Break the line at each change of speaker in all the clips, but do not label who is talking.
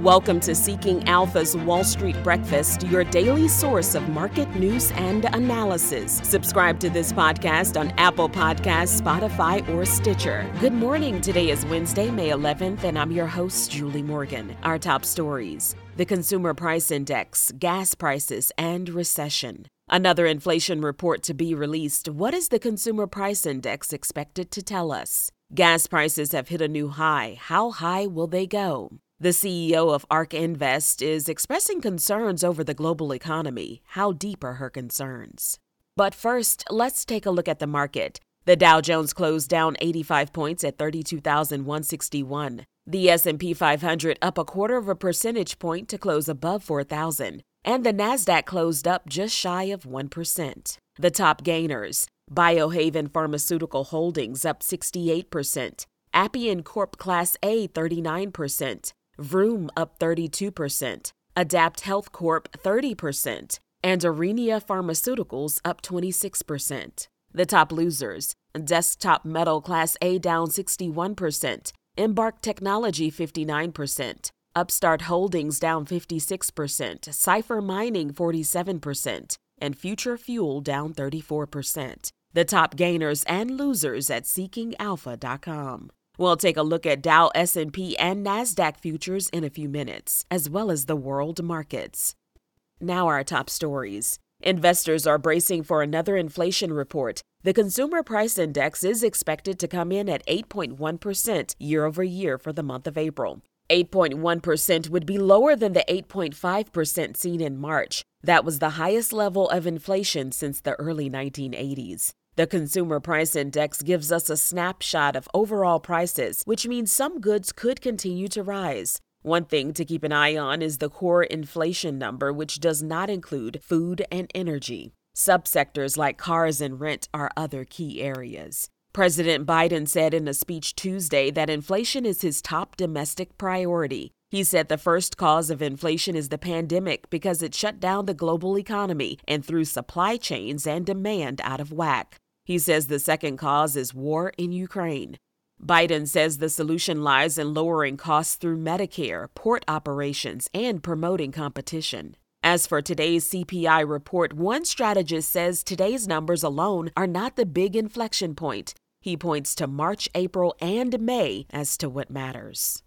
Welcome to Seeking Alpha's Wall Street Breakfast, your daily source of market news and analysis. Subscribe to this podcast on Apple Podcasts, Spotify, or Stitcher. Good morning. Today is Wednesday, May 11th, and I'm your host, Julie Morgan. Our top stories the Consumer Price Index, gas prices, and recession. Another inflation report to be released. What is the Consumer Price Index expected to tell us? Gas prices have hit a new high. How high will they go? The CEO of ARK Invest is expressing concerns over the global economy. How deep are her concerns? But first, let's take a look at the market. The Dow Jones closed down 85 points at 32,161. The S&P 500 up a quarter of a percentage point to close above 4,000, and the Nasdaq closed up just shy of 1%. The top gainers: Biohaven Pharmaceutical Holdings up 68%, Appian Corp Class A 39%, Vroom up 32%, Adapt Health Corp 30%, and Aurinia Pharmaceuticals up 26%. The top losers Desktop Metal Class A down 61%, Embark Technology 59%, Upstart Holdings down 56%, Cipher Mining 47%, and Future Fuel down 34%. The top gainers and losers at seekingalpha.com. We'll take a look at Dow, S&P, and Nasdaq futures in a few minutes, as well as the world markets. Now our top stories. Investors are bracing for another inflation report. The consumer price index is expected to come in at 8.1% year over year for the month of April. 8.1% would be lower than the 8.5% seen in March. That was the highest level of inflation since the early 1980s. The Consumer Price Index gives us a snapshot of overall prices, which means some goods could continue to rise. One thing to keep an eye on is the core inflation number, which does not include food and energy. Subsectors like cars and rent are other key areas. President Biden said in a speech Tuesday that inflation is his top domestic priority. He said the first cause of inflation is the pandemic because it shut down the global economy and threw supply chains and demand out of whack. He says the second cause is war in Ukraine. Biden says the solution lies in lowering costs through Medicare, port operations, and promoting competition. As for today's CPI report, one strategist says today's numbers alone are not the big inflection point. He points to March, April, and May as to what matters.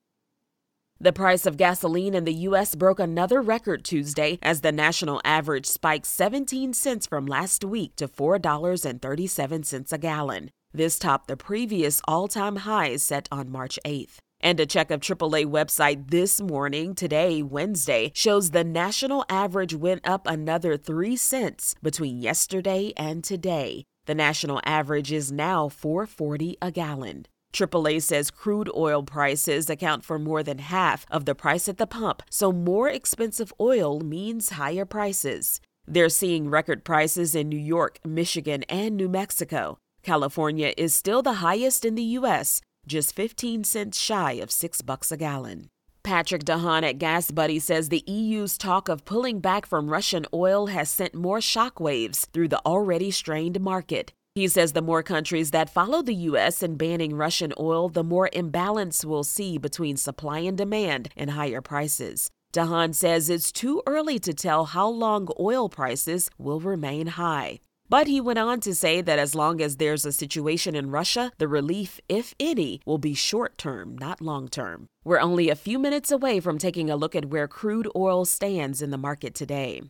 The price of gasoline in the U.S. broke another record Tuesday as the national average spiked 17 cents from last week to $4.37 a gallon. This topped the previous all time high set on March 8th. And a check of AAA website this morning, today, Wednesday, shows the national average went up another 3 cents between yesterday and today. The national average is now 4.40 a gallon. AAA says crude oil prices account for more than half of the price at the pump, so more expensive oil means higher prices. They're seeing record prices in New York, Michigan, and New Mexico. California is still the highest in the U.S., just 15 cents shy of 6 bucks a gallon. Patrick DeHaan at Gas Buddy says the EU's talk of pulling back from Russian oil has sent more shockwaves through the already strained market. He says the more countries that follow the U.S. in banning Russian oil, the more imbalance we'll see between supply and demand and higher prices. DeHaan says it's too early to tell how long oil prices will remain high. But he went on to say that as long as there's a situation in Russia, the relief, if any, will be short term, not long term. We're only a few minutes away from taking a look at where crude oil stands in the market today.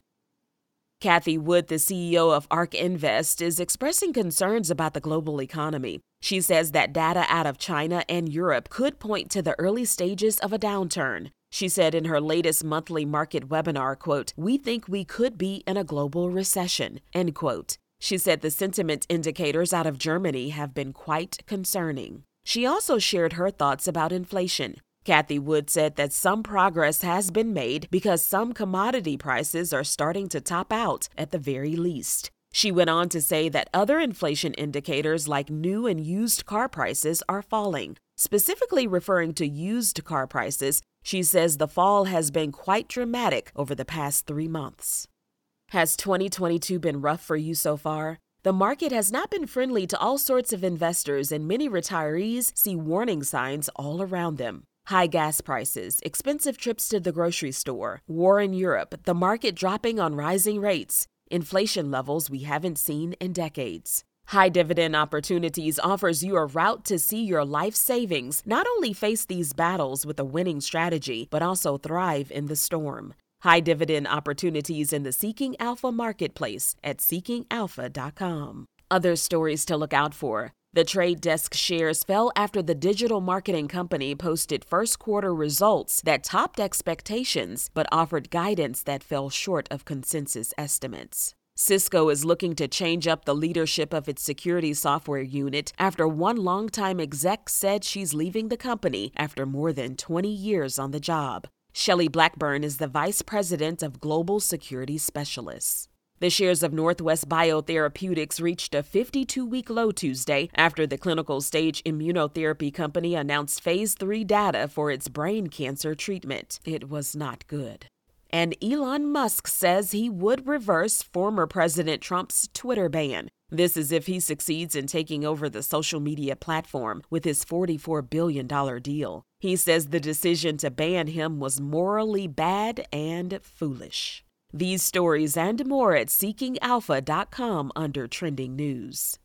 Cathie Wood, the CEO of ARK Invest, is expressing concerns about the global economy. She says that data out of China and Europe could point to the early stages of a downturn. She said in her latest monthly market webinar, quote, "We think we could be in a global recession." End quote. She said the sentiment indicators out of Germany have been quite concerning. She also shared her thoughts about inflation. Cathie Wood said that some progress has been made because some commodity prices are starting to top out at the very least. She went on to say that other inflation indicators like new and used car prices are falling. Specifically referring to used car prices, she says the fall has been quite dramatic over the past three months. Has 2022 been rough for you so far? The market has not been friendly to all sorts of investors, and many retirees see warning signs all around them. High gas prices, expensive trips to the grocery store, war in Europe, the market dropping on rising rates, inflation levels we haven't seen in decades. High Dividend Opportunities offers you a route to see your life savings not only face these battles with a winning strategy, but also thrive in the storm. High Dividend Opportunities in the Seeking Alpha Marketplace at seekingalpha.com. Other stories to look out for. The trade desk shares fell after the digital marketing company posted first quarter results that topped expectations but offered guidance that fell short of consensus estimates. Cisco is looking to change up the leadership of its security software unit after one longtime exec said she's leaving the company after more than 20 years on the job. Shelley Blackburn is the vice president of global security specialists. The shares of Northwest Biotherapeutics reached a 52 week low Tuesday after the clinical stage immunotherapy company announced phase 3 data for its brain cancer treatment. It was not good. And Elon Musk says he would reverse former President Trump's Twitter ban. This is if he succeeds in taking over the social media platform with his $44 billion deal. He says the decision to ban him was morally bad and foolish. These stories and more at seekingalpha.com under trending news.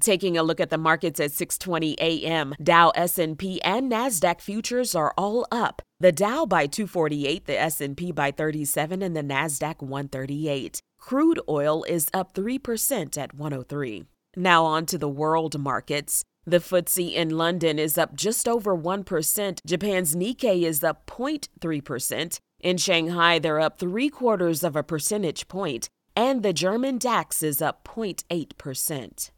Taking a look at the markets at 6:20 a.m., Dow, S&P, and Nasdaq futures are all up. The Dow by 248, the S&P by 37, and the Nasdaq 138. Crude oil is up 3% at 103. Now on to the world markets. The FTSE in London is up just over 1%. Japan's Nikkei is up 0.3%. In Shanghai, they're up three quarters of a percentage point, and the German DAX is up 0.8%.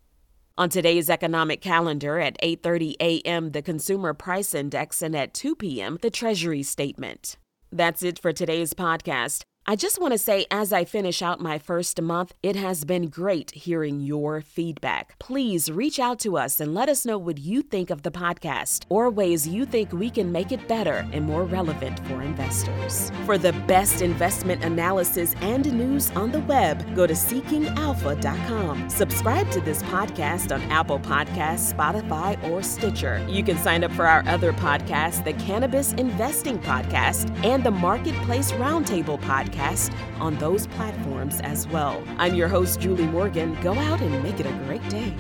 On today's economic calendar at 8:30 a.m. the consumer price index and at 2 p.m. the treasury statement. That's it for today's podcast. I just want to say, as I finish out my first month, it has been great hearing your feedback. Please reach out to us and let us know what you think of the podcast or ways you think we can make it better and more relevant for investors. For the best investment analysis and news on the web, go to seekingalpha.com. Subscribe to this podcast on Apple Podcasts, Spotify, or Stitcher. You can sign up for our other podcasts, the Cannabis Investing Podcast and the Marketplace Roundtable Podcast podcast on those platforms as well. I'm your host, Julie Morgan. Go out and make it a great day.